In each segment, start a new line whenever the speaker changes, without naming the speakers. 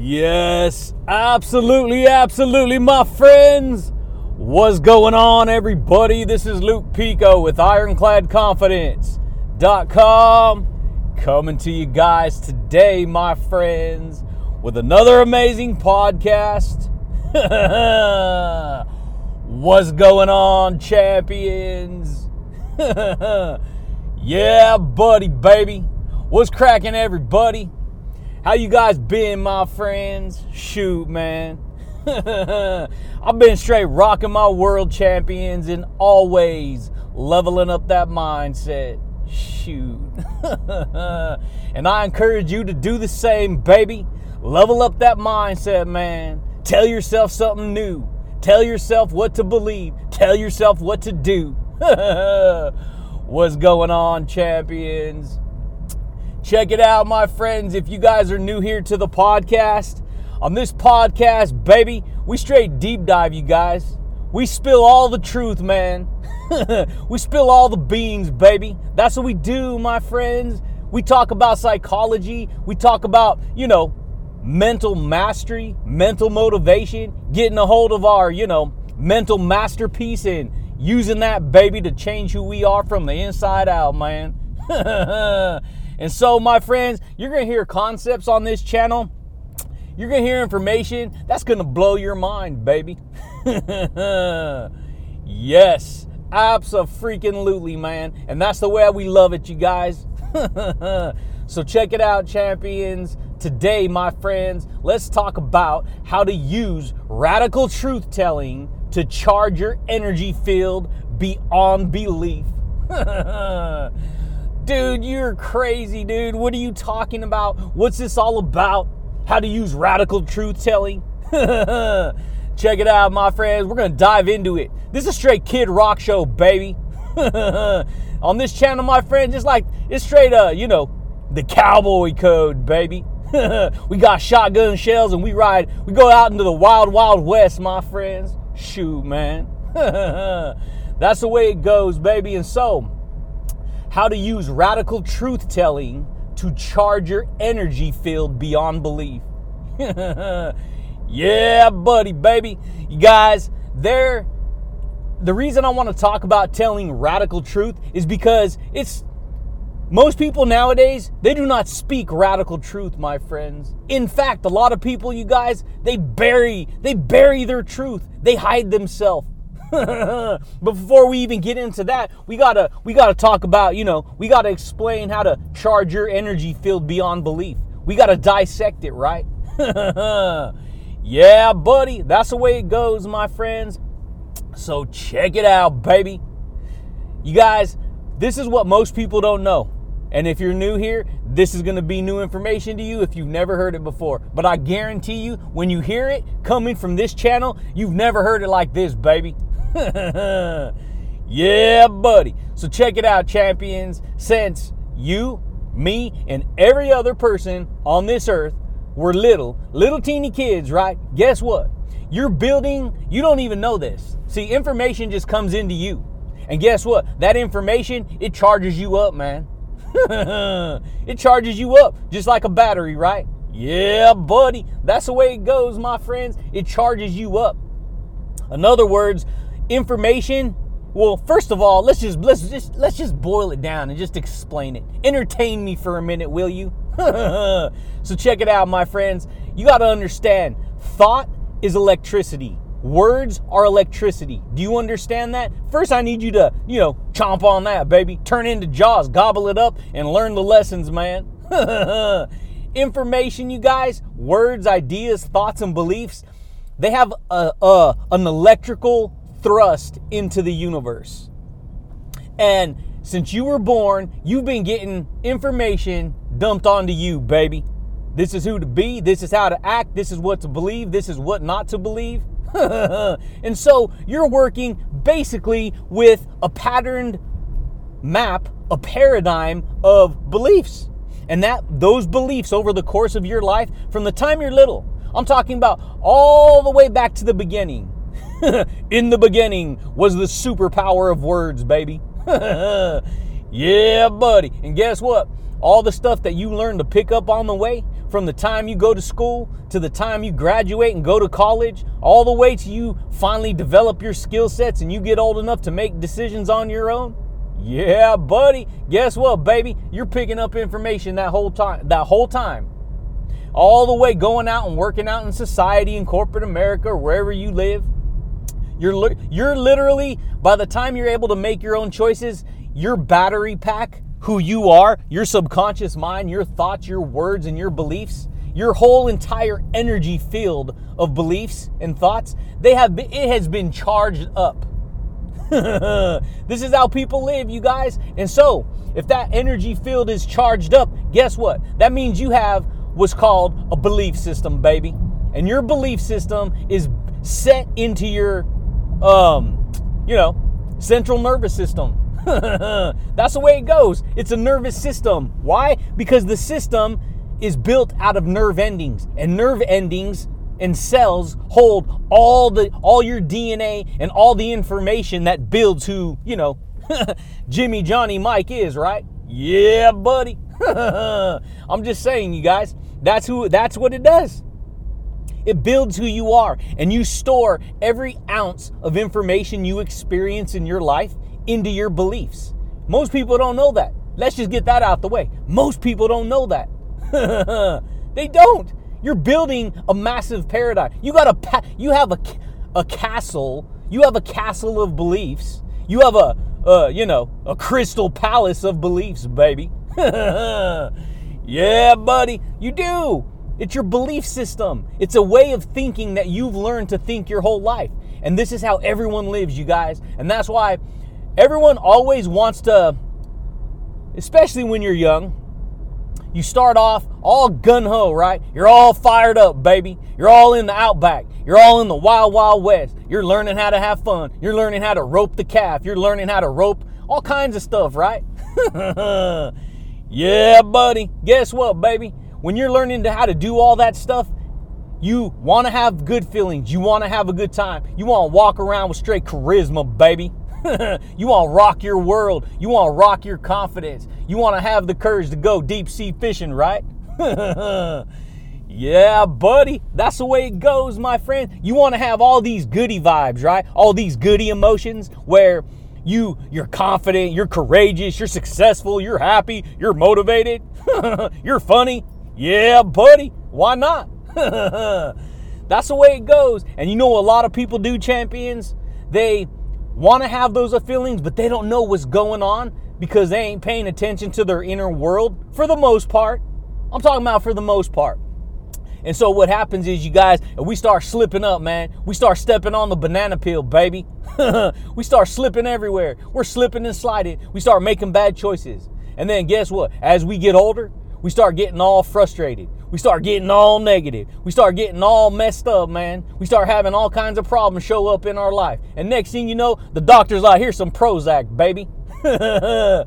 Yes, absolutely, absolutely, my friends. What's going on, everybody? This is Luke Pico with IroncladConfidence.com coming to you guys today, my friends, with another amazing podcast. What's going on, champions? yeah, buddy, baby. What's cracking, everybody? How you guys been, my friends? Shoot, man. I've been straight rocking my world champions and always leveling up that mindset. Shoot. and I encourage you to do the same, baby. Level up that mindset, man. Tell yourself something new. Tell yourself what to believe. Tell yourself what to do. What's going on, champions? Check it out, my friends. If you guys are new here to the podcast, on this podcast, baby, we straight deep dive you guys. We spill all the truth, man. we spill all the beans, baby. That's what we do, my friends. We talk about psychology. We talk about, you know, mental mastery, mental motivation, getting a hold of our, you know, mental masterpiece and using that baby to change who we are from the inside out, man. And so, my friends, you're going to hear concepts on this channel. You're going to hear information that's going to blow your mind, baby. yes, absolutely, man. And that's the way we love it, you guys. so, check it out, champions. Today, my friends, let's talk about how to use radical truth telling to charge your energy field beyond belief. dude, you're crazy, dude. What are you talking about? What's this all about? How to use radical truth telling? Check it out, my friends. We're going to dive into it. This is a straight kid rock show, baby. On this channel, my friend, just like it's straight, uh, you know, the cowboy code, baby. we got shotgun shells and we ride, we go out into the wild, wild west, my friends. Shoot, man. That's the way it goes, baby. And so, how to use radical truth telling to charge your energy field beyond belief. yeah, buddy, baby. You guys, there the reason I want to talk about telling radical truth is because it's most people nowadays, they do not speak radical truth, my friends. In fact, a lot of people, you guys, they bury, they bury their truth. They hide themselves. before we even get into that, we gotta we gotta talk about you know we gotta explain how to charge your energy field beyond belief. We gotta dissect it, right? yeah, buddy, that's the way it goes, my friends. So check it out, baby. You guys, this is what most people don't know. And if you're new here, this is going to be new information to you if you've never heard it before. But I guarantee you, when you hear it coming from this channel, you've never heard it like this, baby. yeah, buddy. So check it out, champions. Since you, me, and every other person on this earth were little, little teeny kids, right? Guess what? You're building, you don't even know this. See, information just comes into you. And guess what? That information, it charges you up, man. it charges you up just like a battery, right? Yeah, buddy. That's the way it goes, my friends. It charges you up. In other words, information well first of all let's just let's just let's just boil it down and just explain it. Entertain me for a minute will you? So check it out my friends. You got to understand thought is electricity. Words are electricity. Do you understand that? First i need you to you know chomp on that baby. Turn into jaws gobble it up and learn the lessons man. Information you guys words ideas thoughts and beliefs they have a, a, an electrical thrust into the universe. And since you were born, you've been getting information dumped onto you, baby. This is who to be, this is how to act, this is what to believe, this is what not to believe. and so you're working basically with a patterned map, a paradigm of beliefs. And that those beliefs over the course of your life from the time you're little. I'm talking about all the way back to the beginning In the beginning was the superpower of words, baby. yeah, buddy. And guess what? All the stuff that you learn to pick up on the way from the time you go to school to the time you graduate and go to college, all the way to you finally develop your skill sets and you get old enough to make decisions on your own? Yeah, buddy. Guess what, baby? You're picking up information that whole time. That whole time. All the way going out and working out in society in corporate America or wherever you live. You're you're literally by the time you're able to make your own choices, your battery pack, who you are, your subconscious mind, your thoughts, your words and your beliefs, your whole entire energy field of beliefs and thoughts, they have been, it has been charged up this is how people live, you guys. And so, if that energy field is charged up, guess what? That means you have what's called a belief system, baby. And your belief system is set into your, um, you know, central nervous system. That's the way it goes. It's a nervous system. Why? Because the system is built out of nerve endings, and nerve endings and cells hold all the all your DNA and all the information that builds who, you know, Jimmy Johnny Mike is, right? Yeah, buddy. I'm just saying, you guys, that's who that's what it does. It builds who you are, and you store every ounce of information you experience in your life into your beliefs. Most people don't know that. Let's just get that out the way. Most people don't know that. they don't. You're building a massive paradigm. You got a pa- you have a a castle. You have a castle of beliefs. You have a uh, you know a crystal palace of beliefs, baby. yeah, buddy, you do. It's your belief system. It's a way of thinking that you've learned to think your whole life. And this is how everyone lives, you guys. And that's why everyone always wants to, especially when you're young, you start off all gun ho, right? You're all fired up, baby. You're all in the outback. You're all in the wild, wild west. You're learning how to have fun. You're learning how to rope the calf. You're learning how to rope all kinds of stuff, right? yeah, buddy. Guess what, baby? When you're learning to how to do all that stuff, you want to have good feelings. You want to have a good time. You want to walk around with straight charisma, baby. you want to rock your world. You want to rock your confidence. You want to have the courage to go deep sea fishing, right? yeah, buddy. That's the way it goes, my friend. You want to have all these goody vibes, right? All these goody emotions where you you're confident, you're courageous, you're successful, you're happy, you're motivated, you're funny. Yeah, buddy. Why not? That's the way it goes. And you know a lot of people do champions? They want to have those feelings, but they don't know what's going on because they ain't paying attention to their inner world for the most part. I'm talking about for the most part. And so what happens is you guys, we start slipping up, man. We start stepping on the banana peel, baby. we start slipping everywhere. We're slipping and sliding. We start making bad choices. And then guess what? As we get older, we start getting all frustrated. We start getting all negative. We start getting all messed up, man. We start having all kinds of problems show up in our life. And next thing you know, the doctor's like, here's some Prozac, baby.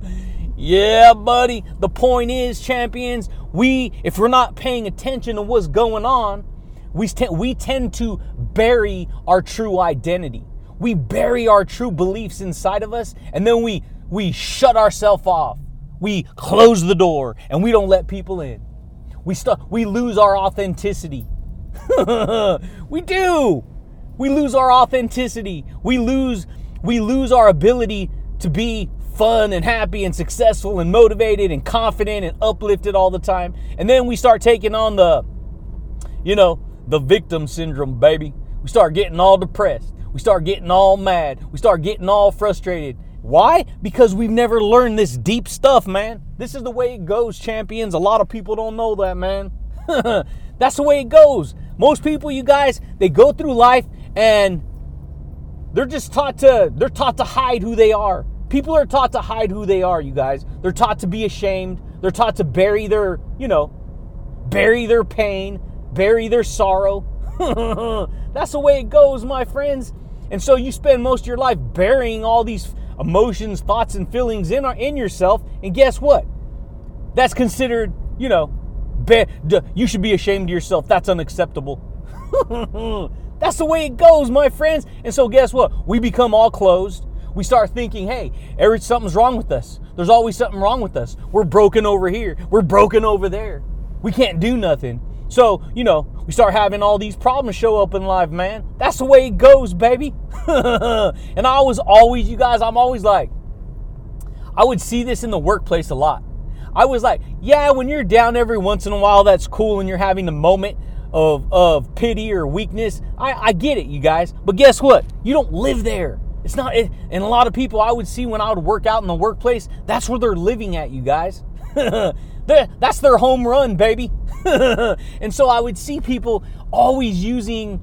yeah, buddy. The point is, champions, we, if we're not paying attention to what's going on, we, st- we tend to bury our true identity. We bury our true beliefs inside of us, and then we, we shut ourselves off we close the door and we don't let people in. We st- we lose our authenticity. we do. We lose our authenticity. We lose we lose our ability to be fun and happy and successful and motivated and confident and uplifted all the time. And then we start taking on the you know, the victim syndrome, baby. We start getting all depressed. We start getting all mad. We start getting all frustrated. Why? Because we've never learned this deep stuff, man. This is the way it goes, champions. A lot of people don't know that, man. That's the way it goes. Most people, you guys, they go through life and they're just taught to they're taught to hide who they are. People are taught to hide who they are, you guys. They're taught to be ashamed. They're taught to bury their, you know, bury their pain, bury their sorrow. That's the way it goes, my friends. And so you spend most of your life burying all these emotions, thoughts, and feelings in, in yourself. And guess what? That's considered, you know, be, you should be ashamed of yourself. That's unacceptable. That's the way it goes, my friends. And so, guess what? We become all closed. We start thinking, hey, every something's wrong with us. There's always something wrong with us. We're broken over here. We're broken over there. we can't do nothing. So, you know, we start having all these problems show up in life, man. That's the way it goes, baby. and I was always, you guys, I'm always like, I would see this in the workplace a lot. I was like, yeah, when you're down every once in a while, that's cool and you're having a moment of, of pity or weakness. I, I get it, you guys. But guess what? You don't live there. It's not, it, and a lot of people I would see when I would work out in the workplace, that's where they're living at, you guys. that's their home run, baby. and so I would see people always using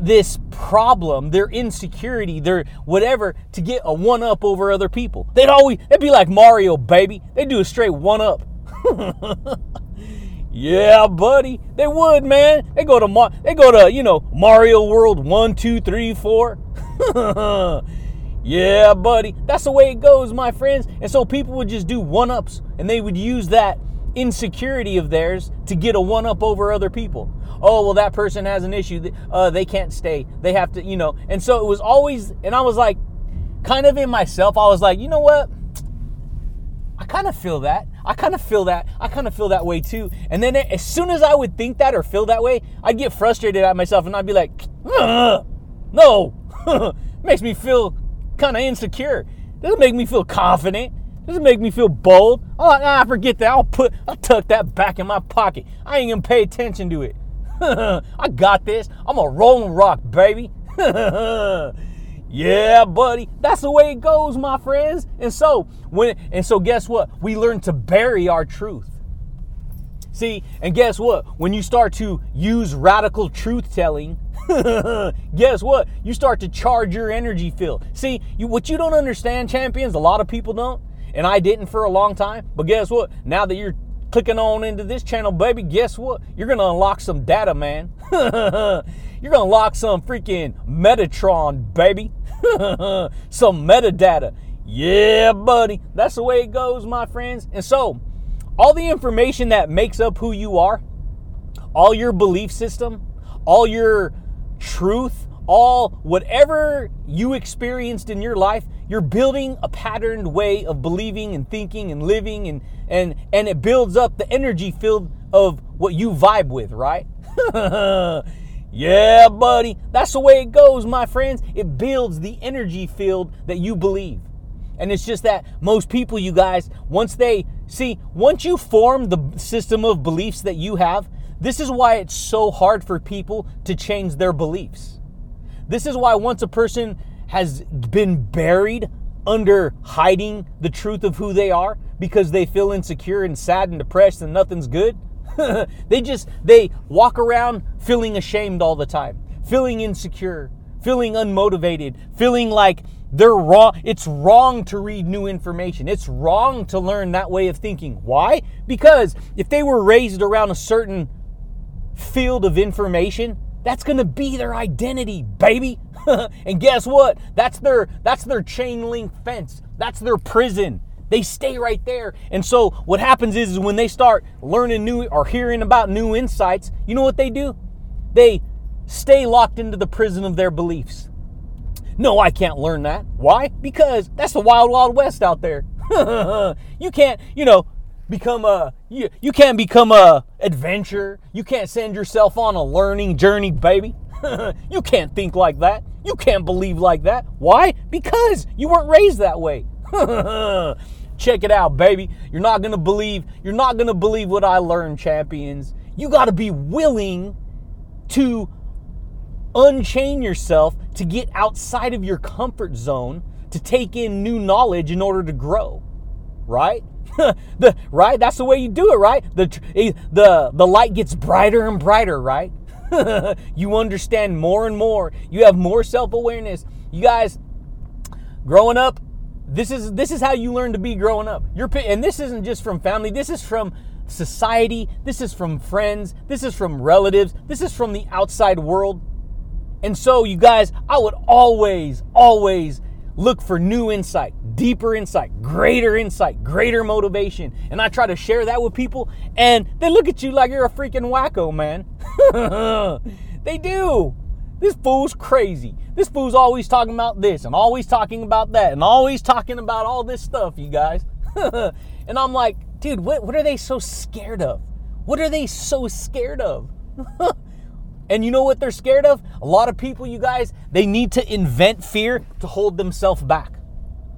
this problem, their insecurity, their whatever, to get a one up over other people. They'd always, it'd be like Mario, baby. They'd do a straight one up. yeah, buddy. They would, man. They go to they go to you know Mario World one, two, three, four. Yeah, buddy. That's the way it goes, my friends. And so people would just do one ups, and they would use that insecurity of theirs to get a one up over other people. Oh, well, that person has an issue. Uh, they can't stay. They have to, you know. And so it was always, and I was like, kind of in myself, I was like, you know what? I kind of feel that. I kind of feel that. I kind of feel that way too. And then as soon as I would think that or feel that way, I'd get frustrated at myself and I'd be like, no, makes me feel kind of insecure. Doesn't make me feel confident. Doesn't make me feel bold? Oh, nah, forget that. I'll put, I'll tuck that back in my pocket. I ain't gonna pay attention to it. I got this. I'm a rolling rock, baby. yeah, buddy. That's the way it goes, my friends. And so when, and so guess what? We learn to bury our truth. See, and guess what? When you start to use radical truth telling, guess what? You start to charge your energy field. See, you, what you don't understand, champions, a lot of people don't, and I didn't for a long time. But guess what? Now that you're clicking on into this channel, baby, guess what? You're gonna unlock some data, man. you're gonna unlock some freaking Metatron, baby. some metadata. Yeah, buddy. That's the way it goes, my friends. And so, all the information that makes up who you are, all your belief system, all your truth, all whatever you experienced in your life, you're building a patterned way of believing and thinking and living and and and it builds up the energy field of what you vibe with, right? yeah, buddy. That's the way it goes, my friends. It builds the energy field that you believe. And it's just that most people, you guys, once they see, once you form the system of beliefs that you have, this is why it's so hard for people to change their beliefs. This is why once a person has been buried under hiding the truth of who they are because they feel insecure and sad and depressed and nothing's good, they just they walk around feeling ashamed all the time, feeling insecure, feeling unmotivated, feeling like they're wrong. It's wrong to read new information. It's wrong to learn that way of thinking. Why? Because if they were raised around a certain field of information, that's going to be their identity, baby. and guess what? That's their that's their chain link fence. That's their prison. They stay right there. And so what happens is, is when they start learning new or hearing about new insights, you know what they do? They stay locked into the prison of their beliefs. No, I can't learn that. Why? Because that's the wild, wild west out there. you can't, you know, become a you, you can't become a adventure. You can't send yourself on a learning journey, baby. you can't think like that. You can't believe like that. Why? Because you weren't raised that way. Check it out, baby. You're not going to believe you're not going to believe what I learned, champions. You got to be willing to unchain yourself to get outside of your comfort zone to take in new knowledge in order to grow. Right? the right? That's the way you do it right? The eh, the the light gets brighter and brighter right? You understand more and more. You have more self-awareness. You guys growing up this is this is how you learn to be growing up. You're and this isn't just from family. This is from society. This is from friends. This is from relatives. This is from the outside world and so you guys i would always always look for new insight, deeper insight, greater insight, greater motivation. And I try to share that with people, and they look at you like you're a freaking wacko, man. they do. This fool's crazy. This fool's always talking about this and always talking about that and always talking about all this stuff, you guys. and I'm like, dude, what, what are they so scared of? What are they so scared of? and you know what they're scared of? A lot of people, you guys, they need to invent fear to hold themselves back.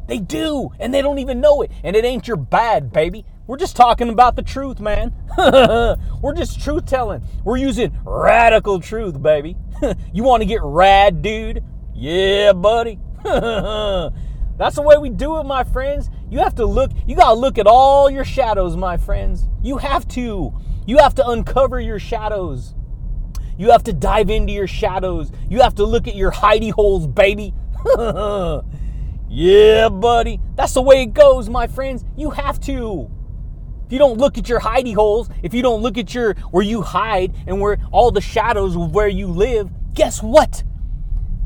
They do, and they don't even know it. And it ain't your bad, baby. We're just talking about the truth, man. We're just truth telling. We're using radical truth, baby. you want to get rad, dude? Yeah, buddy. That's the way we do it, my friends. You have to look, you got to look at all your shadows, my friends. You have to. You have to uncover your shadows. You have to dive into your shadows. You have to look at your hidey holes, baby. yeah, buddy. That's the way it goes, my friends. You have to. If you don't look at your hidey holes, if you don't look at your where you hide and where all the shadows of where you live, guess what?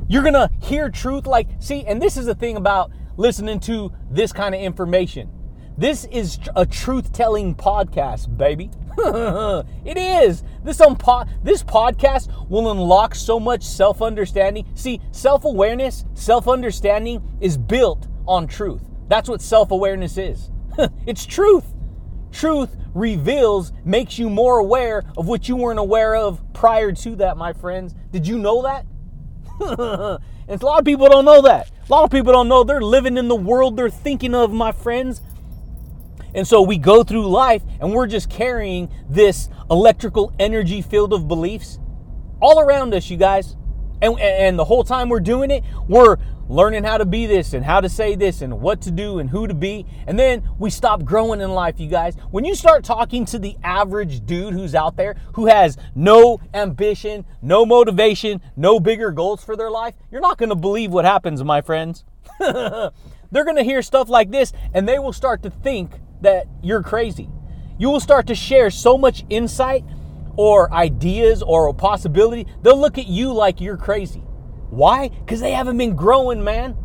You're gonna hear truth like see, and this is the thing about listening to this kind of information. This is a truth-telling podcast, baby. it is. This on po- this podcast will unlock so much self-understanding. See, self-awareness, self-understanding is built on truth. That's what self-awareness is. it's truth. Truth reveals, makes you more aware of what you weren't aware of prior to that, my friends. Did you know that? and a lot of people don't know that. A lot of people don't know they're living in the world they're thinking of, my friends. And so we go through life and we're just carrying this electrical energy field of beliefs all around us, you guys. And, and the whole time we're doing it, we're learning how to be this and how to say this and what to do and who to be. And then we stop growing in life, you guys. When you start talking to the average dude who's out there who has no ambition, no motivation, no bigger goals for their life, you're not going to believe what happens, my friends. They're going to hear stuff like this and they will start to think that you're crazy. You will start to share so much insight or ideas or a possibility, they'll look at you like you're crazy. Why? Because they haven't been growing, man.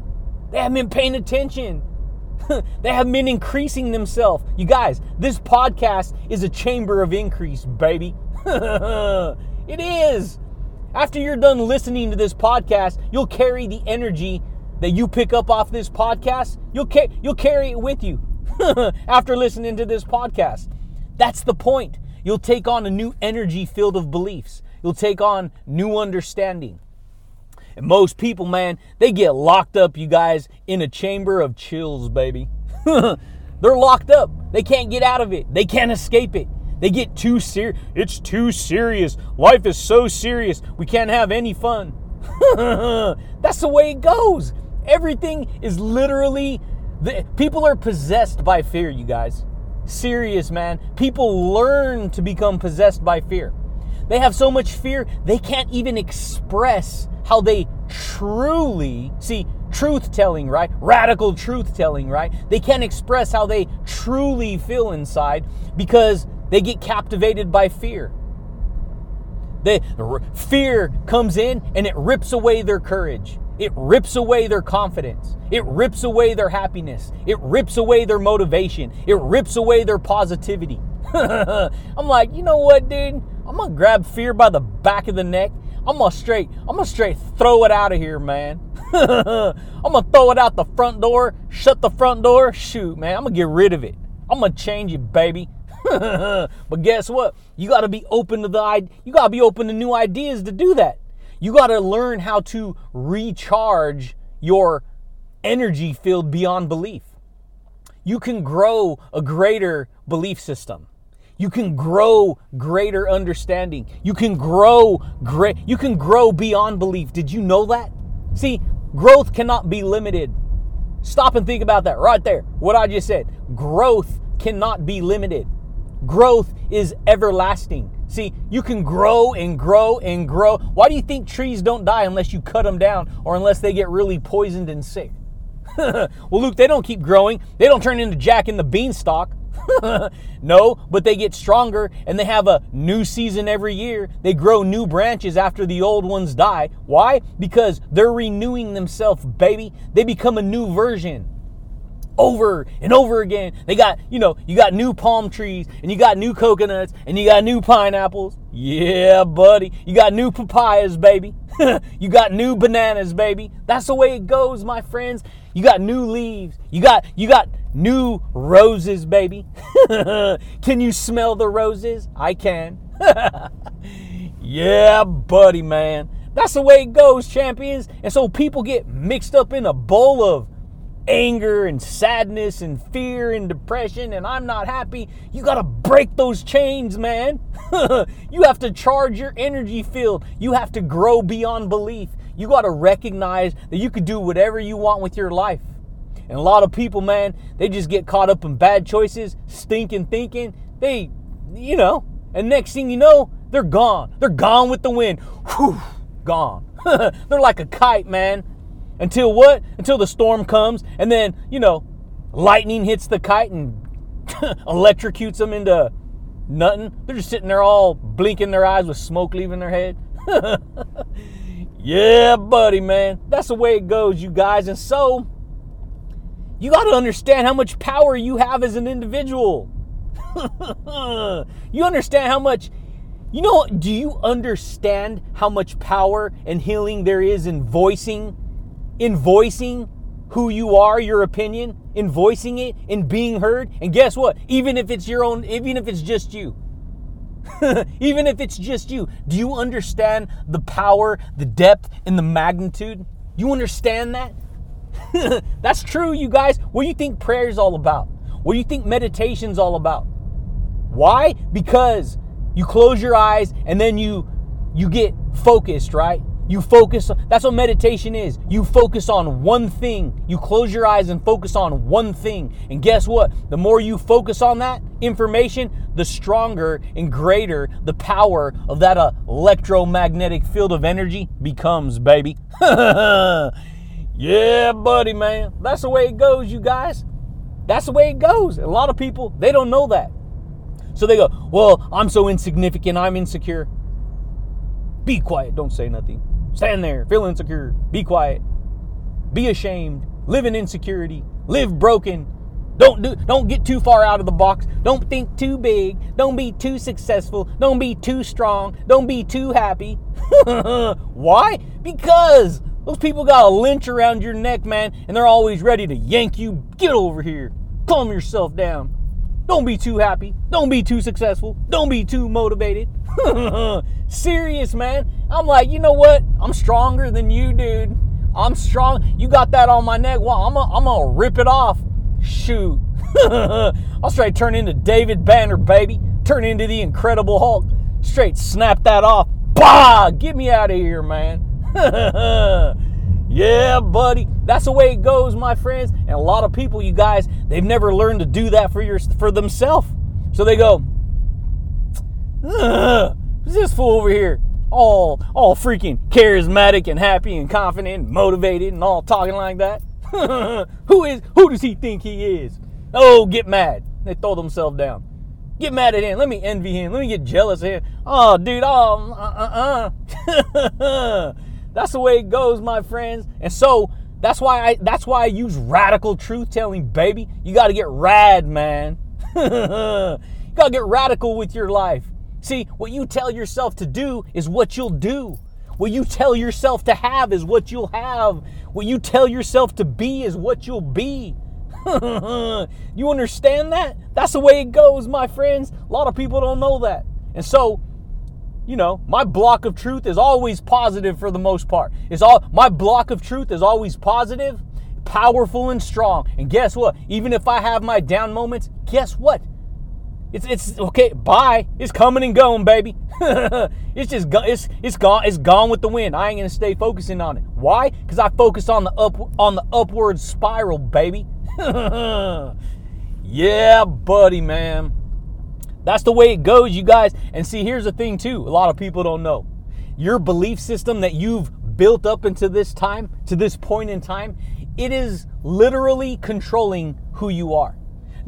They haven't been paying attention. they haven't been increasing themselves. You guys, this podcast is a chamber of increase, baby. it is. After you're done listening to this podcast, you'll carry the energy that you pick up off this podcast. You'll ca- you'll carry it with you after listening to this podcast. That's the point. You'll take on a new energy field of beliefs. You'll take on new understanding. And most people, man, they get locked up, you guys, in a chamber of chills, baby. They're locked up. They can't get out of it. They can't escape it. They get too serious. It's too serious. Life is so serious. We can't have any fun. That's the way it goes. Everything is literally the, people are possessed by fear, you guys. Serious, man. People learn to become possessed by fear. They have so much fear, they can't even express how they truly see truth telling, right? Radical truth telling, right? They can't express how they truly feel inside because they get captivated by fear. The fear comes in and it rips away their courage. It rips away their confidence. It rips away their happiness. It rips away their motivation. It rips away their positivity. I'm like, you know what, dude? I'm gonna grab fear by the back of the neck I'm gonna straight, I'm gonna straight throw it out of here, man. I'm gonna throw it out the front door, shut the front door. Shoot, man, I'm gonna get rid of it. I'm gonna change it, baby. but guess what? You gotta be open to the you gotta be open to new ideas to do that. You gotta learn how to recharge your energy field beyond belief. You can grow a greater belief system. You can grow greater understanding. You can grow great you can grow beyond belief. Did you know that? See, growth cannot be limited. Stop and think about that right there. What I just said. Growth cannot be limited. Growth is everlasting. See, you can grow and grow and grow. Why do you think trees don't die unless you cut them down or unless they get really poisoned and sick? well, Luke, they don't keep growing. They don't turn into Jack in the Beanstalk. no, but they get stronger and they have a new season every year. They grow new branches after the old ones die. Why? Because they're renewing themselves, baby. They become a new version over and over again. They got, you know, you got new palm trees and you got new coconuts and you got new pineapples. Yeah, buddy. You got new papayas, baby. you got new bananas, baby. That's the way it goes, my friends. You got new leaves. You got you got new roses, baby. can you smell the roses? I can. yeah, buddy, man. That's the way it goes, champions. And so people get mixed up in a bowl of anger and sadness and fear and depression and I'm not happy. You got to break those chains, man. you have to charge your energy field. You have to grow beyond belief. You got to recognize that you could do whatever you want with your life. And a lot of people, man, they just get caught up in bad choices, stinking thinking. They, you know, and next thing you know, they're gone. They're gone with the wind. Whew, gone. they're like a kite, man. Until what? Until the storm comes, and then, you know, lightning hits the kite and electrocutes them into nothing. They're just sitting there all blinking their eyes with smoke leaving their head. yeah, buddy, man. That's the way it goes, you guys. And so, you got to understand how much power you have as an individual. you understand how much you know do you understand how much power and healing there is in voicing in voicing who you are, your opinion, in voicing it, in being heard. And guess what? Even if it's your own, even if it's just you, even if it's just you, do you understand the power, the depth, and the magnitude? You understand that? That's true, you guys. What do you think prayer is all about? What do you think meditation is all about? Why? Because you close your eyes and then you you get focused, right? You focus, that's what meditation is. You focus on one thing. You close your eyes and focus on one thing. And guess what? The more you focus on that information, the stronger and greater the power of that electromagnetic field of energy becomes, baby. yeah, buddy, man. That's the way it goes, you guys. That's the way it goes. A lot of people, they don't know that. So they go, Well, I'm so insignificant, I'm insecure. Be quiet, don't say nothing. Stand there, feel insecure, be quiet, be ashamed, live in insecurity, live broken. Don't do don't get too far out of the box. Don't think too big. Don't be too successful. Don't be too strong. Don't be too happy. Why? Because those people got a lynch around your neck, man, and they're always ready to yank you. Get over here. Calm yourself down. Don't be too happy. Don't be too successful. Don't be too motivated. Serious, man. I'm like, you know what? I'm stronger than you, dude. I'm strong. You got that on my neck. Well, I'm gonna, I'm gonna rip it off. Shoot. I'll straight turn into David Banner, baby. Turn into the Incredible Hulk. Straight snap that off. Bah! Get me out of here, man. yeah, buddy. That's the way it goes, my friends. And a lot of people, you guys, they've never learned to do that for your for themselves. So they go, who's this fool over here? All, all freaking charismatic and happy and confident and motivated and all talking like that. who is? Who does he think he is? Oh, get mad. They throw themselves down. Get mad at him. Let me envy him. Let me get jealous of him. Oh, dude. Oh, uh, uh, uh. that's the way it goes, my friends. And so that's why I. That's why I use radical truth telling, baby. You got to get rad, man. you got to get radical with your life. See, what you tell yourself to do is what you'll do. What you tell yourself to have is what you'll have. What you tell yourself to be is what you'll be. you understand that? That's the way it goes, my friends. A lot of people don't know that. And so, you know, my block of truth is always positive for the most part. It's all my block of truth is always positive, powerful and strong. And guess what? Even if I have my down moments, guess what? It's it's okay. Bye. It's coming and going, baby. it's just it's it's gone. It's gone with the wind. I ain't gonna stay focusing on it. Why? Because I focus on the up on the upward spiral, baby. yeah, buddy, man. That's the way it goes, you guys. And see, here's the thing too. A lot of people don't know. Your belief system that you've built up into this time, to this point in time, it is literally controlling who you are.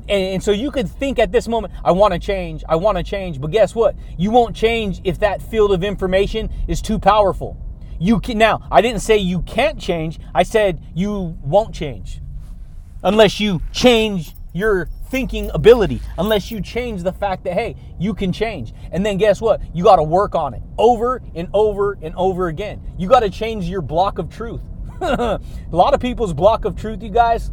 And, so you could think at this moment, I want to change, I want to change, but guess what? You won't change if that field of information is too powerful. You can now, I didn't say you can't change, I said you won't change. Unless you change your thinking ability, unless you change the fact that, hey, you can change. And then guess what? You got to work on it over and over and over again. You got to change your block of truth. a lot of people's block of truth, you guys,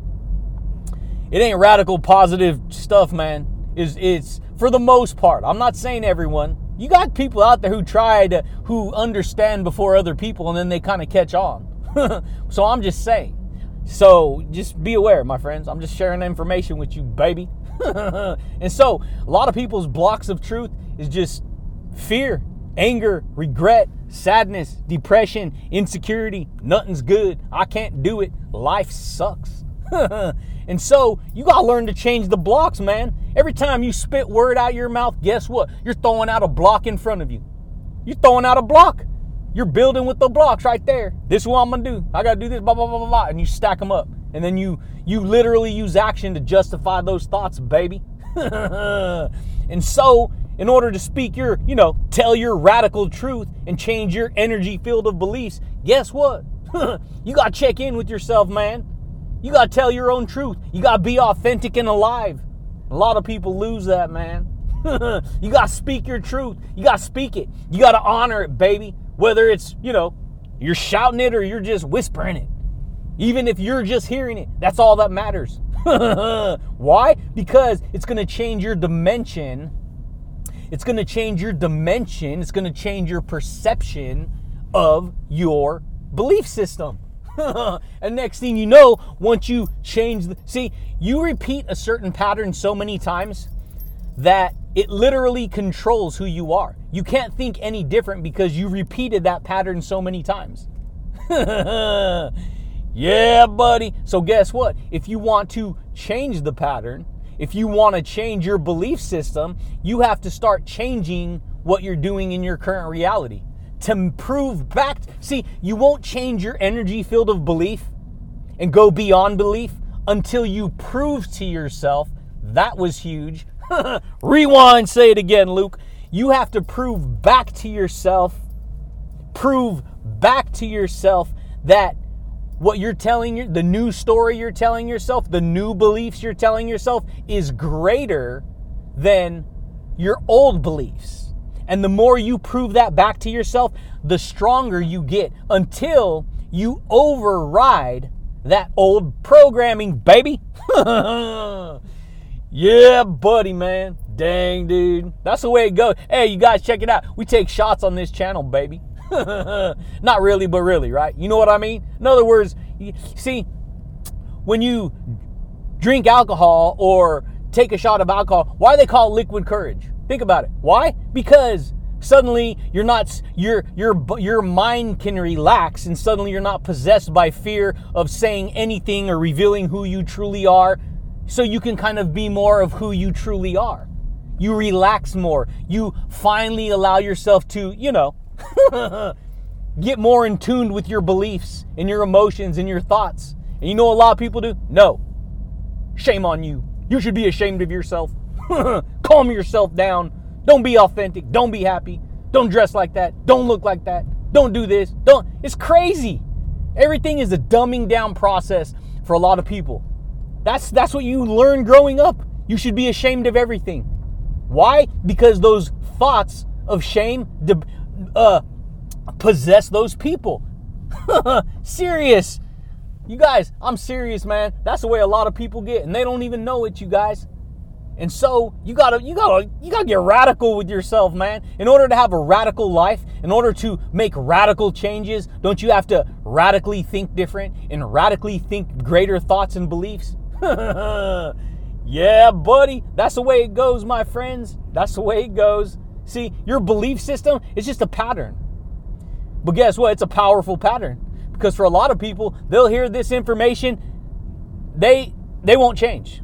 it ain't radical positive stuff, man. Is it's for the most part. I'm not saying everyone. You got people out there who try to who understand before other people and then they kind of catch on. so I'm just saying. So just be aware, my friends. I'm just sharing information with you, baby. and so a lot of people's blocks of truth is just fear, anger, regret, sadness, depression, insecurity. Nothing's good. I can't do it. Life sucks. and so you got to learn to change the blocks, man. Every time you spit word out your mouth, guess what? You're throwing out a block in front of you. You're throwing out a block. You're building with the blocks right there. This is what I'm gonna do. I gotta do this, blah blah blah blah blah, and you stack them up, and then you you literally use action to justify those thoughts, baby. and so, in order to speak your, you know, tell your radical truth and change your energy field of beliefs, guess what? you gotta check in with yourself, man. You gotta tell your own truth. You gotta be authentic and alive. A lot of people lose that, man. you gotta speak your truth. You gotta speak it. You gotta honor it, baby. Whether it's, you know, you're shouting it or you're just whispering it. Even if you're just hearing it, that's all that matters. Why? Because it's going to change your dimension. It's going to change your dimension. It's going to change your perception of your belief system. and next thing you know, once you change the see, you repeat a certain pattern so many times that it literally controls who you are. You can't think any different because you repeated that pattern so many times. yeah, buddy. So, guess what? If you want to change the pattern, if you want to change your belief system, you have to start changing what you're doing in your current reality to prove back. See, you won't change your energy field of belief and go beyond belief until you prove to yourself that was huge Rewind, say it again, Luke. You have to prove back to yourself, prove back to yourself that what you're telling the new story you're telling yourself, the new beliefs you're telling yourself is greater than your old beliefs. And the more you prove that back to yourself, the stronger you get until you override that old programming, baby. Yeah, buddy, man. Dang, dude. That's the way it goes. Hey, you guys, check it out. We take shots on this channel, baby. Not really, but really, right? You know what I mean? In other words, see, when you drink alcohol or take a shot of alcohol, why they call liquid courage? Think about it. Why? Because suddenly you're not your your your mind can relax and suddenly you're not possessed by fear of saying anything or revealing who you truly are so you can kind of be more of who you truly are. You relax more. You finally allow yourself to, you know, get more in tune with your beliefs and your emotions and your thoughts. And you know a lot of people do? No. Shame on you. You should be ashamed of yourself. Calm yourself down. Don't be authentic. Don't be happy. Don't dress like that. Don't look like that. Don't do this. Don't. It's crazy. Everything is a dumbing down process for a lot of people. That's that's what you learn growing up. You should be ashamed of everything. Why? Because those thoughts of shame uh, possess those people. serious. You guys, I'm serious, man. That's the way a lot of people get, and they don't even know it, you guys. And so you gotta, you gotta, you gotta get radical with yourself, man. In order to have a radical life, in order to make radical changes, don't you have to radically think different and radically think greater thoughts and beliefs? yeah, buddy. That's the way it goes, my friends. That's the way it goes. See, your belief system is just a pattern. But guess what? It's a powerful pattern. Because for a lot of people, they'll hear this information, they they won't change.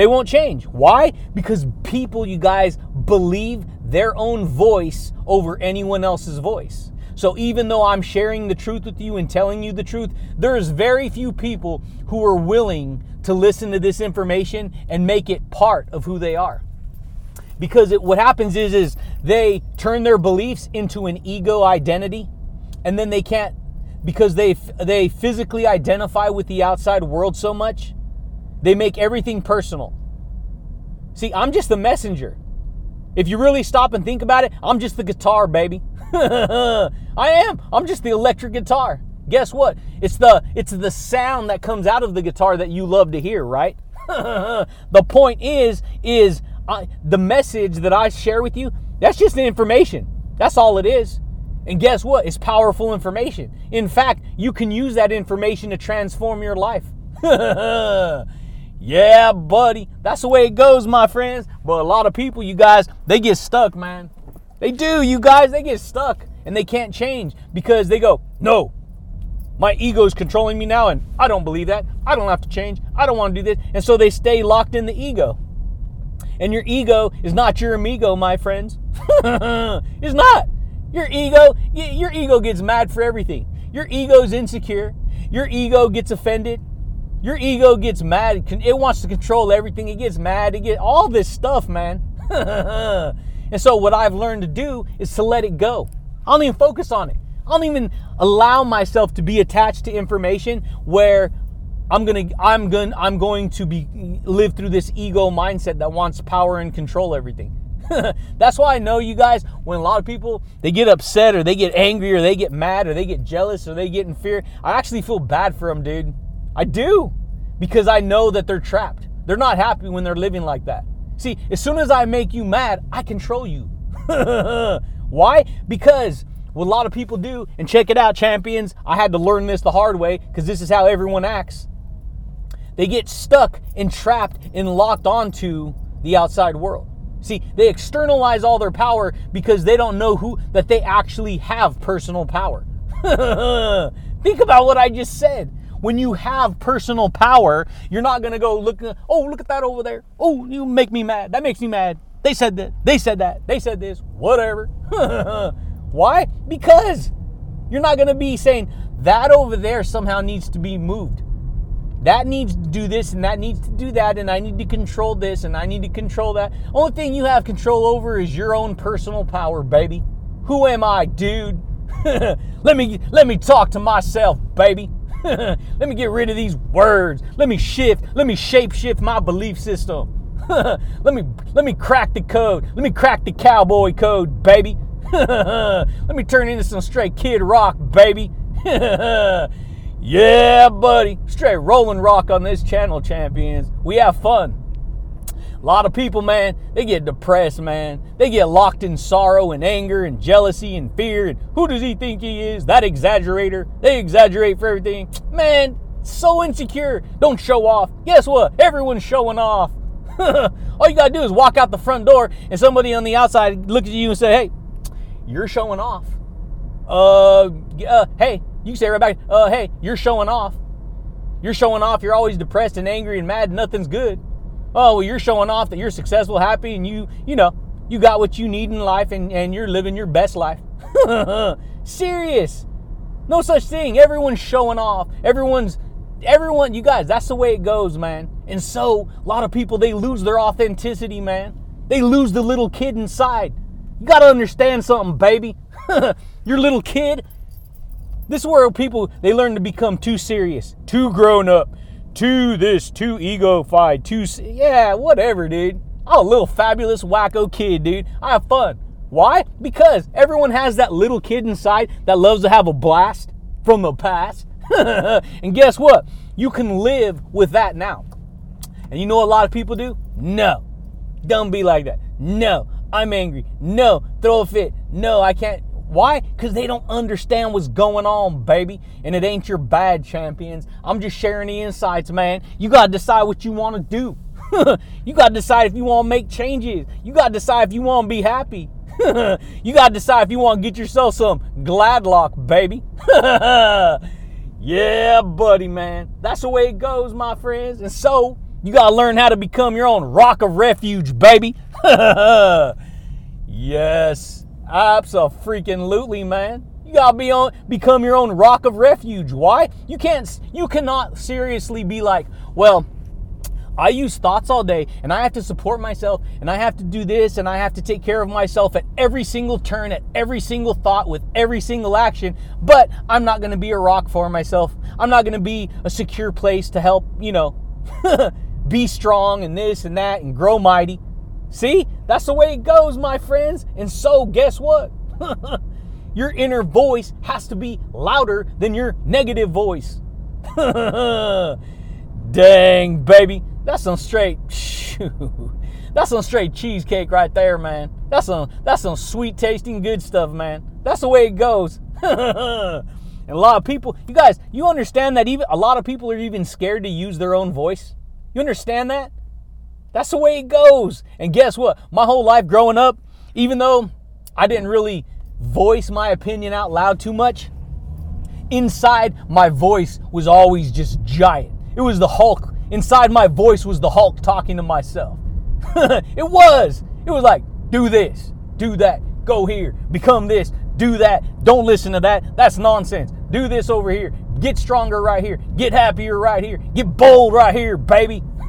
They won't change. Why? Because people, you guys, believe their own voice over anyone else's voice. So even though I'm sharing the truth with you and telling you the truth, there's very few people who are willing to listen to this information and make it part of who they are. Because it, what happens is is they turn their beliefs into an ego identity and then they can't because they they physically identify with the outside world so much, they make everything personal. See, I'm just the messenger. If you really stop and think about it, I'm just the guitar, baby. I am. I'm just the electric guitar Guess what? It's the it's the sound that comes out of the guitar that you love to hear, right? the point is is I, the message that I share with you, that's just the information. That's all it is. And guess what? It's powerful information. In fact, you can use that information to transform your life. yeah, buddy. That's the way it goes, my friends. But a lot of people, you guys, they get stuck, man. They do, you guys, they get stuck and they can't change because they go, no, my ego is controlling me now and I don't believe that. I don't have to change. I don't want to do this. And so they stay locked in the ego. And your ego is not your amigo, my friends. it's not. Your ego, your ego gets mad for everything. Your ego is insecure. Your ego gets offended. Your ego gets mad. It wants to control everything. It gets mad. It get all this stuff, man. and so what I've learned to do is to let it go. I don't even focus on it. I don't even allow myself to be attached to information where I'm gonna I'm going I'm going to be live through this ego mindset that wants power and control everything. That's why I know you guys, when a lot of people they get upset or they get angry or they get mad or they get jealous or they get in fear, I actually feel bad for them, dude. I do. Because I know that they're trapped. They're not happy when they're living like that. See, as soon as I make you mad, I control you. Why? Because what a lot of people do, and check it out, champions, I had to learn this the hard way because this is how everyone acts. They get stuck and trapped and locked onto the outside world. See, they externalize all their power because they don't know who that they actually have personal power. Think about what I just said. When you have personal power, you're not gonna go look. Oh, look at that over there. Oh, you make me mad. That makes me mad. They said that. They said that. They said this. Whatever. Why? Because you're not gonna be saying that over there somehow needs to be moved that needs to do this and that needs to do that and I need to control this and I need to control that. Only thing you have control over is your own personal power, baby. Who am I, dude? let me let me talk to myself, baby. let me get rid of these words. Let me shift. Let me shape shift my belief system. let me let me crack the code. Let me crack the cowboy code, baby. let me turn into some straight kid rock, baby. Yeah, buddy. Straight rolling rock on this channel, champions. We have fun. A lot of people, man, they get depressed, man. They get locked in sorrow and anger and jealousy and fear. And who does he think he is? That exaggerator. They exaggerate for everything. Man, so insecure. Don't show off. Guess what? Everyone's showing off. All you gotta do is walk out the front door and somebody on the outside look at you and say, hey, you're showing off. Uh, uh hey, you say right back, uh, hey, you're showing off. You're showing off. You're always depressed and angry and mad. Nothing's good. Oh, well, you're showing off that you're successful, happy, and you, you know, you got what you need in life and, and you're living your best life. Serious. No such thing. Everyone's showing off. Everyone's, everyone, you guys, that's the way it goes, man. And so, a lot of people, they lose their authenticity, man. They lose the little kid inside. You got to understand something, baby. your little kid, this is where people they learn to become too serious, too grown up, too this, too ego-fied, too yeah, whatever, dude. I'm a little fabulous wacko kid, dude. I have fun. Why? Because everyone has that little kid inside that loves to have a blast from the past. and guess what? You can live with that now. And you know a lot of people do? No. Don't be like that. No. I'm angry. No. Throw a fit. No, I can't. Why? Because they don't understand what's going on, baby. And it ain't your bad champions. I'm just sharing the insights, man. You got to decide what you want to do. you got to decide if you want to make changes. You got to decide if you want to be happy. you got to decide if you want to get yourself some Gladlock, baby. yeah, buddy, man. That's the way it goes, my friends. And so, you got to learn how to become your own rock of refuge, baby. yes. Absolutely, man. You gotta be on, become your own rock of refuge. Why? You can't. You cannot seriously be like, well. I use thoughts all day and I have to support myself and I have to do this and I have to take care of myself at every single turn, at every single thought, with every single action. But I'm not to be a rock for myself. I'm not to be a secure place to help, you know, be strong and this and that and grow mighty. See, that's the way it goes, my friends. And so, guess what? your inner voice has to be louder than your negative voice. Dang, baby. That's some straight. That's some straight cheesecake right there, man. That's some that's some sweet tasting good stuff, man. That's the way it goes. and a lot of people, you guys, you understand that even a lot of people are even scared to use their own voice? You understand that? That's the way it goes. And guess what? My whole life growing up, even though I didn't really voice my opinion out loud too much, inside my voice was always just giant. It was the Hulk. Inside my voice was the Hulk talking to myself. it was. It was like, do this, do that, go here, become this, do that. Don't listen to that. That's nonsense. Do this over here. Get stronger right here. Get happier right here. Get bold right here, baby.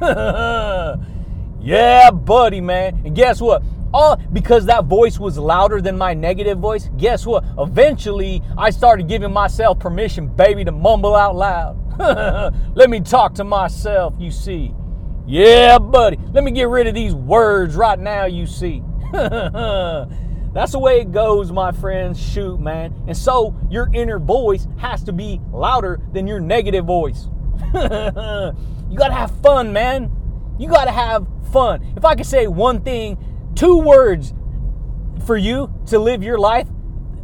yeah, buddy, man. And guess what? All because that voice was louder than my negative voice. Guess what? Eventually, I started giving myself permission, baby, to mumble out loud. Let me talk to myself, you see. Yeah, buddy. Let me get rid of these words right now, you see. That's the way it goes, my friends. Shoot, man. And so your inner voice has to be louder than your negative voice. you got to have fun, man. You got to have fun. If I could say one thing, two words for you to live your life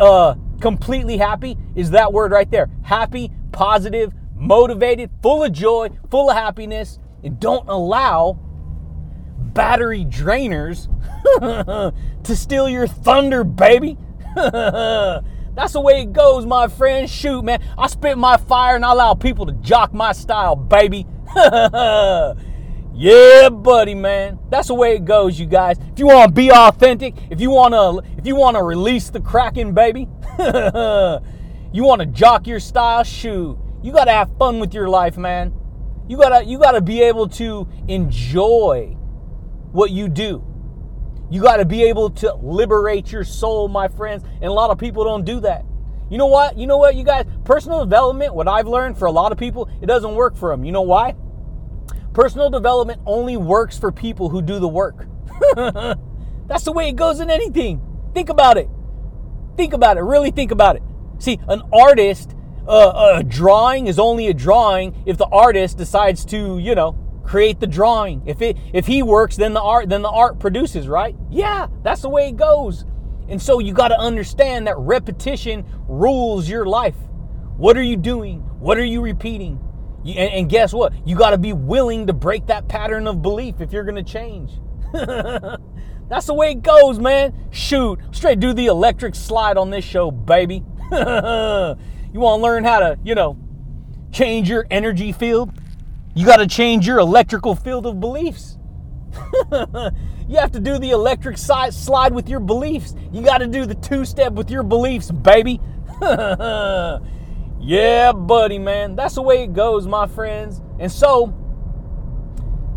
uh, completely happy is that word right there. Happy, positive, motivated, full of joy, full of happiness, and don't allow battery drainers to steal your thunder, baby. That's the way it goes, my friend. Shoot, man. I spit my fire and I allow people to jock my style, baby. yeah, buddy, man. That's the way it goes, you guys. If you want to be authentic, if you want to if you want to release the kraken, baby. you want to jock your style, shoot. You got to have fun with your life, man. You got to you got to be able to enjoy what you do. You got to be able to liberate your soul, my friends. And a lot of people don't do that. You know what? You know what, you guys? Personal development, what I've learned for a lot of people, it doesn't work for them. You know why? Personal development only works for people who do the work. That's the way it goes in anything. Think about it. Think about it. Really think about it. See, an artist, uh, a drawing is only a drawing if the artist decides to, you know, create the drawing. If it if he works, then the art then the art produces, right? Yeah, that's the way it goes. And so you got to understand that repetition rules your life. What are you doing? What are you repeating? You, and, and guess what? You got to be willing to break that pattern of belief if you're going to change. That's the way it goes, man. Shoot, straight do the electric slide on this show, baby. you want to learn how to, you know, change your energy field? You got to change your electrical field of beliefs. you have to do the electric slide with your beliefs. You got to do the two step with your beliefs, baby. Yeah, buddy, man. That's the way it goes, my friends. And so,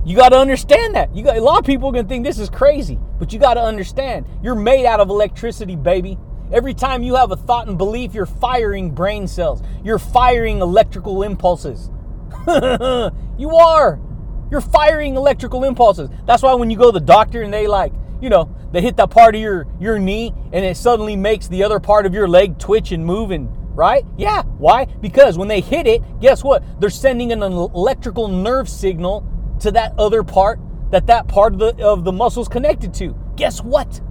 you got to understand that. You got a lot of people are going to think this is crazy, but you got to understand. You're made out of electricity, baby. Every time you have a thought and belief, you're firing brain cells. You're firing electrical impulses. you are. You're firing electrical impulses. That's why when you go to the doctor and they like, you know, they hit that part of your your knee and it suddenly makes the other part of your leg twitch and move and right? Yeah. Why? Because when they hit it, guess what? They're sending an electrical nerve signal to that other part that that part of the of the muscles connected to. Guess what?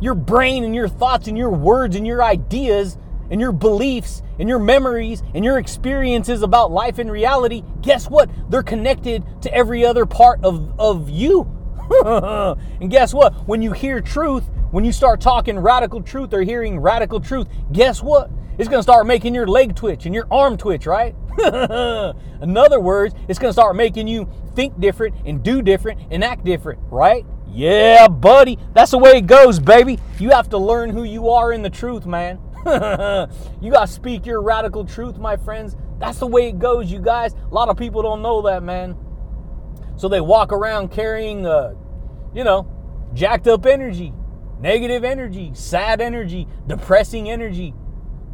Your brain and your thoughts and your words and your ideas and your beliefs and your memories and your experiences about life and reality, guess what? They're connected to every other part of, of you. and guess what? When you hear truth, when you start talking radical truth or hearing radical truth, guess what? It's going to start making your leg twitch and your arm twitch, right? In other words, it's going to start making you think different and do different and act different, right? Yeah, buddy. That's the way it goes, baby. You have to learn who you are in the truth, man. you got to speak your radical truth, my friends. That's the way it goes, you guys. A lot of people don't know that, man. So they walk around carrying, uh, you know, jacked up energy, negative energy, sad energy, depressing energy.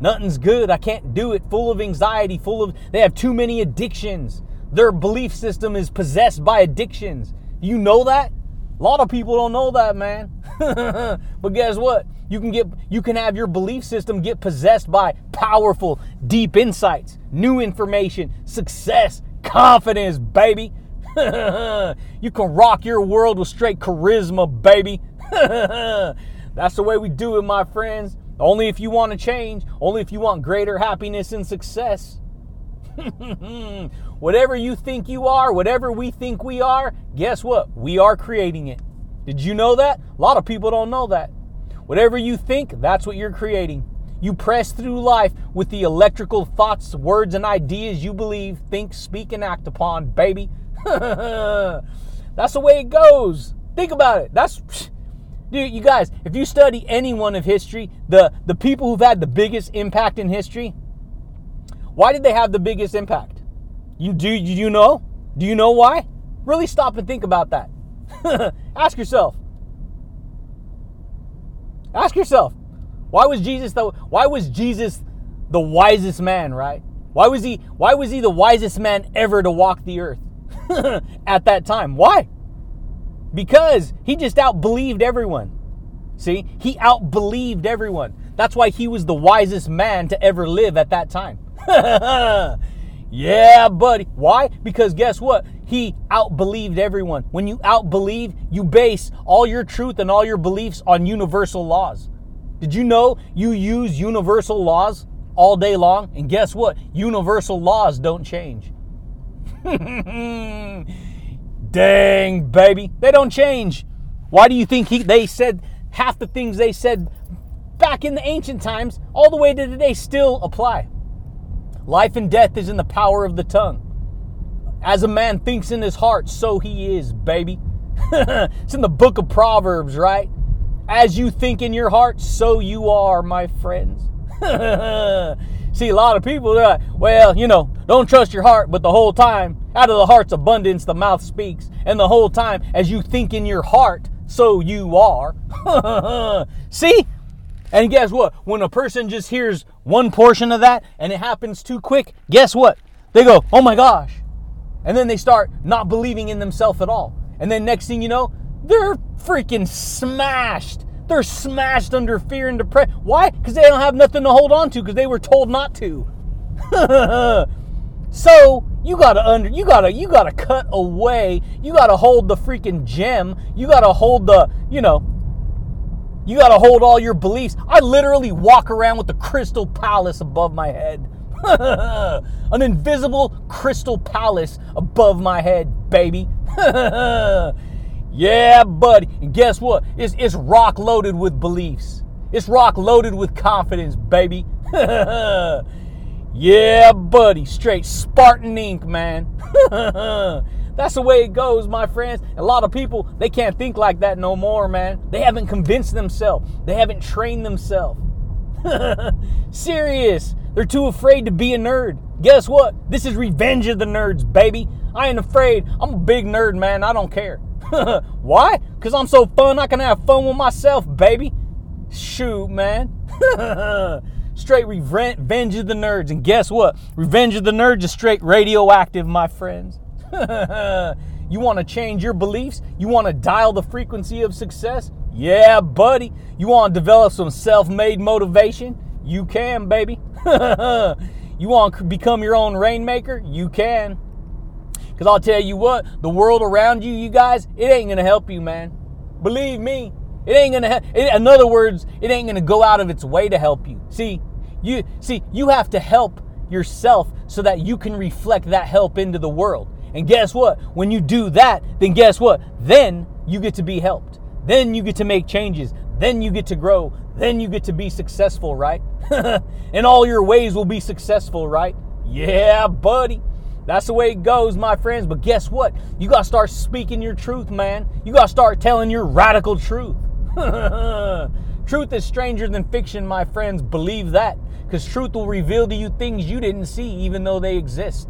Nothing's good. I can't do it. Full of anxiety, full of, they have too many addictions. Their belief system is possessed by addictions. You know that? A lot of people don't know that, man. but guess what? You can get you can have your belief system get possessed by powerful, deep insights, new information, success, confidence, baby. you can rock your world with straight charisma, baby. That's the way we do it, my friends. Only if you want to change, only if you want greater happiness and success. whatever you think you are, whatever we think we are, guess what? We are creating it. Did you know that? A lot of people don't know that. Whatever you think, that's what you're creating. You press through life with the electrical thoughts, words, and ideas you believe, think, speak, and act upon, baby. that's the way it goes. Think about it. That's dude, you guys, if you study any one of history, the the people who've had the biggest impact in history, why did they have the biggest impact? You do you know? Do you know why? Really stop and think about that. Ask yourself. Ask yourself. Why was Jesus the why was Jesus the wisest man, right? Why was he why was he the wisest man ever to walk the earth at that time? Why? Because he just outbelieved everyone. See? He outbelieved everyone. That's why he was the wisest man to ever live at that time. yeah, buddy. Why? Because guess what? He outbelieved everyone. When you outbelieve, you base all your truth and all your beliefs on universal laws. Did you know you use universal laws all day long? And guess what? Universal laws don't change. Dang, baby. They don't change. Why do you think he, they said half the things they said back in the ancient times, all the way to today, still apply? Life and death is in the power of the tongue. As a man thinks in his heart, so he is, baby. it's in the book of Proverbs, right? As you think in your heart, so you are, my friends. See, a lot of people, they're like, well, you know, don't trust your heart, but the whole time, out of the heart's abundance, the mouth speaks. And the whole time, as you think in your heart, so you are. See? And guess what? When a person just hears one portion of that and it happens too quick, guess what? They go, oh my gosh. And then they start not believing in themselves at all. And then next thing you know, they're freaking smashed. They're smashed under fear and depression. Why? Because they don't have nothing to hold on to because they were told not to. so you gotta under you gotta you gotta cut away. You gotta hold the freaking gem. You gotta hold the, you know, you got to hold all your beliefs. I literally walk around with the crystal palace above my head. An invisible crystal palace above my head, baby. yeah, buddy. And guess what? It's, it's rock loaded with beliefs. It's rock loaded with confidence, baby. yeah, buddy. Straight Spartan ink, man. That's the way it goes, my friends. A lot of people, they can't think like that no more, man. They haven't convinced themselves, they haven't trained themselves. Serious. They're too afraid to be a nerd. Guess what? This is revenge of the nerds, baby. I ain't afraid. I'm a big nerd, man. I don't care. Why? Because I'm so fun, I can have fun with myself, baby. Shoot, man. Straight revenge of the nerds. And guess what? Revenge of the nerds is straight radioactive, my friends. you want to change your beliefs? You want to dial the frequency of success? Yeah, buddy. You want to develop some self made motivation? You can, baby. you want to become your own rainmaker? You can. Because I'll tell you what, the world around you, you guys, it ain't going to help you, man. Believe me. It ain't gonna. Help. in other words, it ain't gonna go out of its way to help you. See, you see, you have to help yourself so that you can reflect that help into the world. And guess what? When you do that, then guess what? Then you get to be helped. Then you get to make changes. Then you get to grow. Then you get to be successful, right? and all your ways will be successful, right? Yeah, buddy. That's the way it goes, my friends. But guess what? You got to start speaking your truth, man. You got to start telling your radical truth. truth is stranger than fiction, my friends. Believe that. Because truth will reveal to you things you didn't see, even though they exist.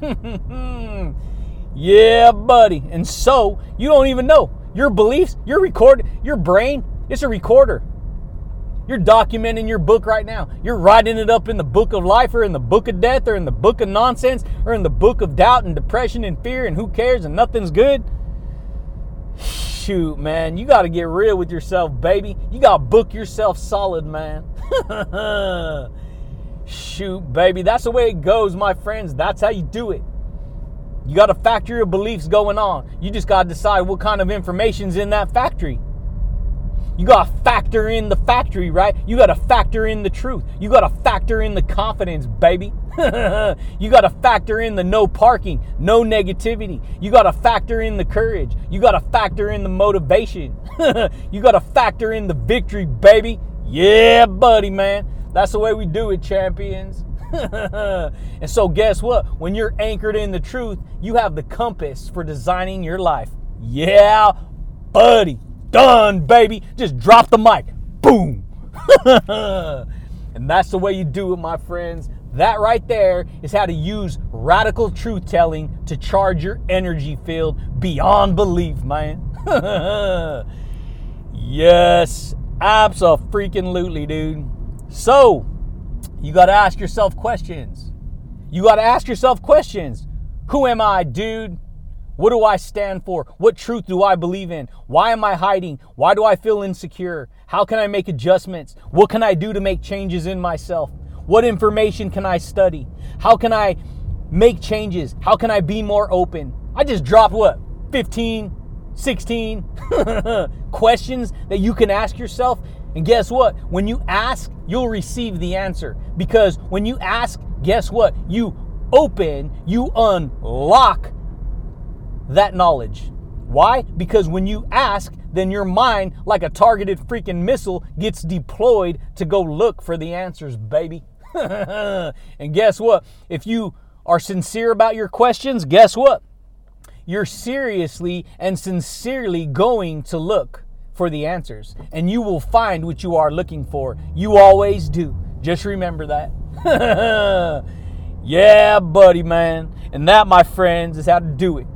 yeah, buddy. And so you don't even know your beliefs, your record, your brain. It's a recorder. You're documenting your book right now. You're writing it up in the book of life or in the book of death or in the book of nonsense or in the book of doubt and depression and fear and who cares and nothing's good. Shoot, man, you got to get real with yourself, baby. You got to book yourself solid, man. Shoot, baby, that's the way it goes, my friends. That's how you do it. You got a factory of beliefs going on. You just got to decide what kind of information's in that factory. You got to factor in the factory, right? You got to factor in the truth. You got to factor in the confidence, baby. you got to factor in the no parking, no negativity. You got to factor in the courage. You got to factor in the motivation. you got to factor in the victory, baby. Yeah, buddy, man. That's the way we do it, champions. and so, guess what? When you're anchored in the truth, you have the compass for designing your life. Yeah, buddy. Done, baby. Just drop the mic. Boom. and that's the way you do it, my friends. That right there is how to use radical truth telling to charge your energy field beyond belief, man. yes, absolutely, dude. So, you got to ask yourself questions. You got to ask yourself questions. Who am I, dude? What do I stand for? What truth do I believe in? Why am I hiding? Why do I feel insecure? How can I make adjustments? What can I do to make changes in myself? What information can I study? How can I make changes? How can I be more open? I just dropped what? 15, 16 questions that you can ask yourself. And guess what? When you ask, you'll receive the answer. Because when you ask, guess what? You open, you unlock that knowledge. Why? Because when you ask, then your mind, like a targeted freaking missile, gets deployed to go look for the answers, baby. and guess what? If you are sincere about your questions, guess what? You're seriously and sincerely going to look for the answers, and you will find what you are looking for. You always do. Just remember that. yeah, buddy, man. And that, my friends, is how to do it.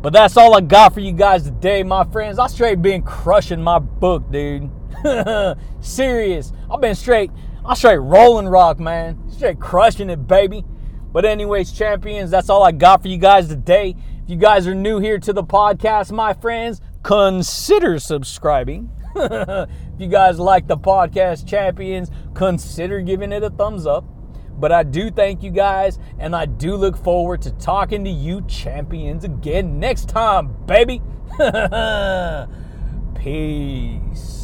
But that's all I got for you guys today, my friends. I straight been crushing my book, dude. Serious. I've been straight, I straight rolling rock, man. Straight crushing it, baby. But anyways, champions, that's all I got for you guys today. If you guys are new here to the podcast, my friends, consider subscribing. if you guys like the podcast, champions, consider giving it a thumbs up. But I do thank you guys, and I do look forward to talking to you champions again next time, baby. Peace.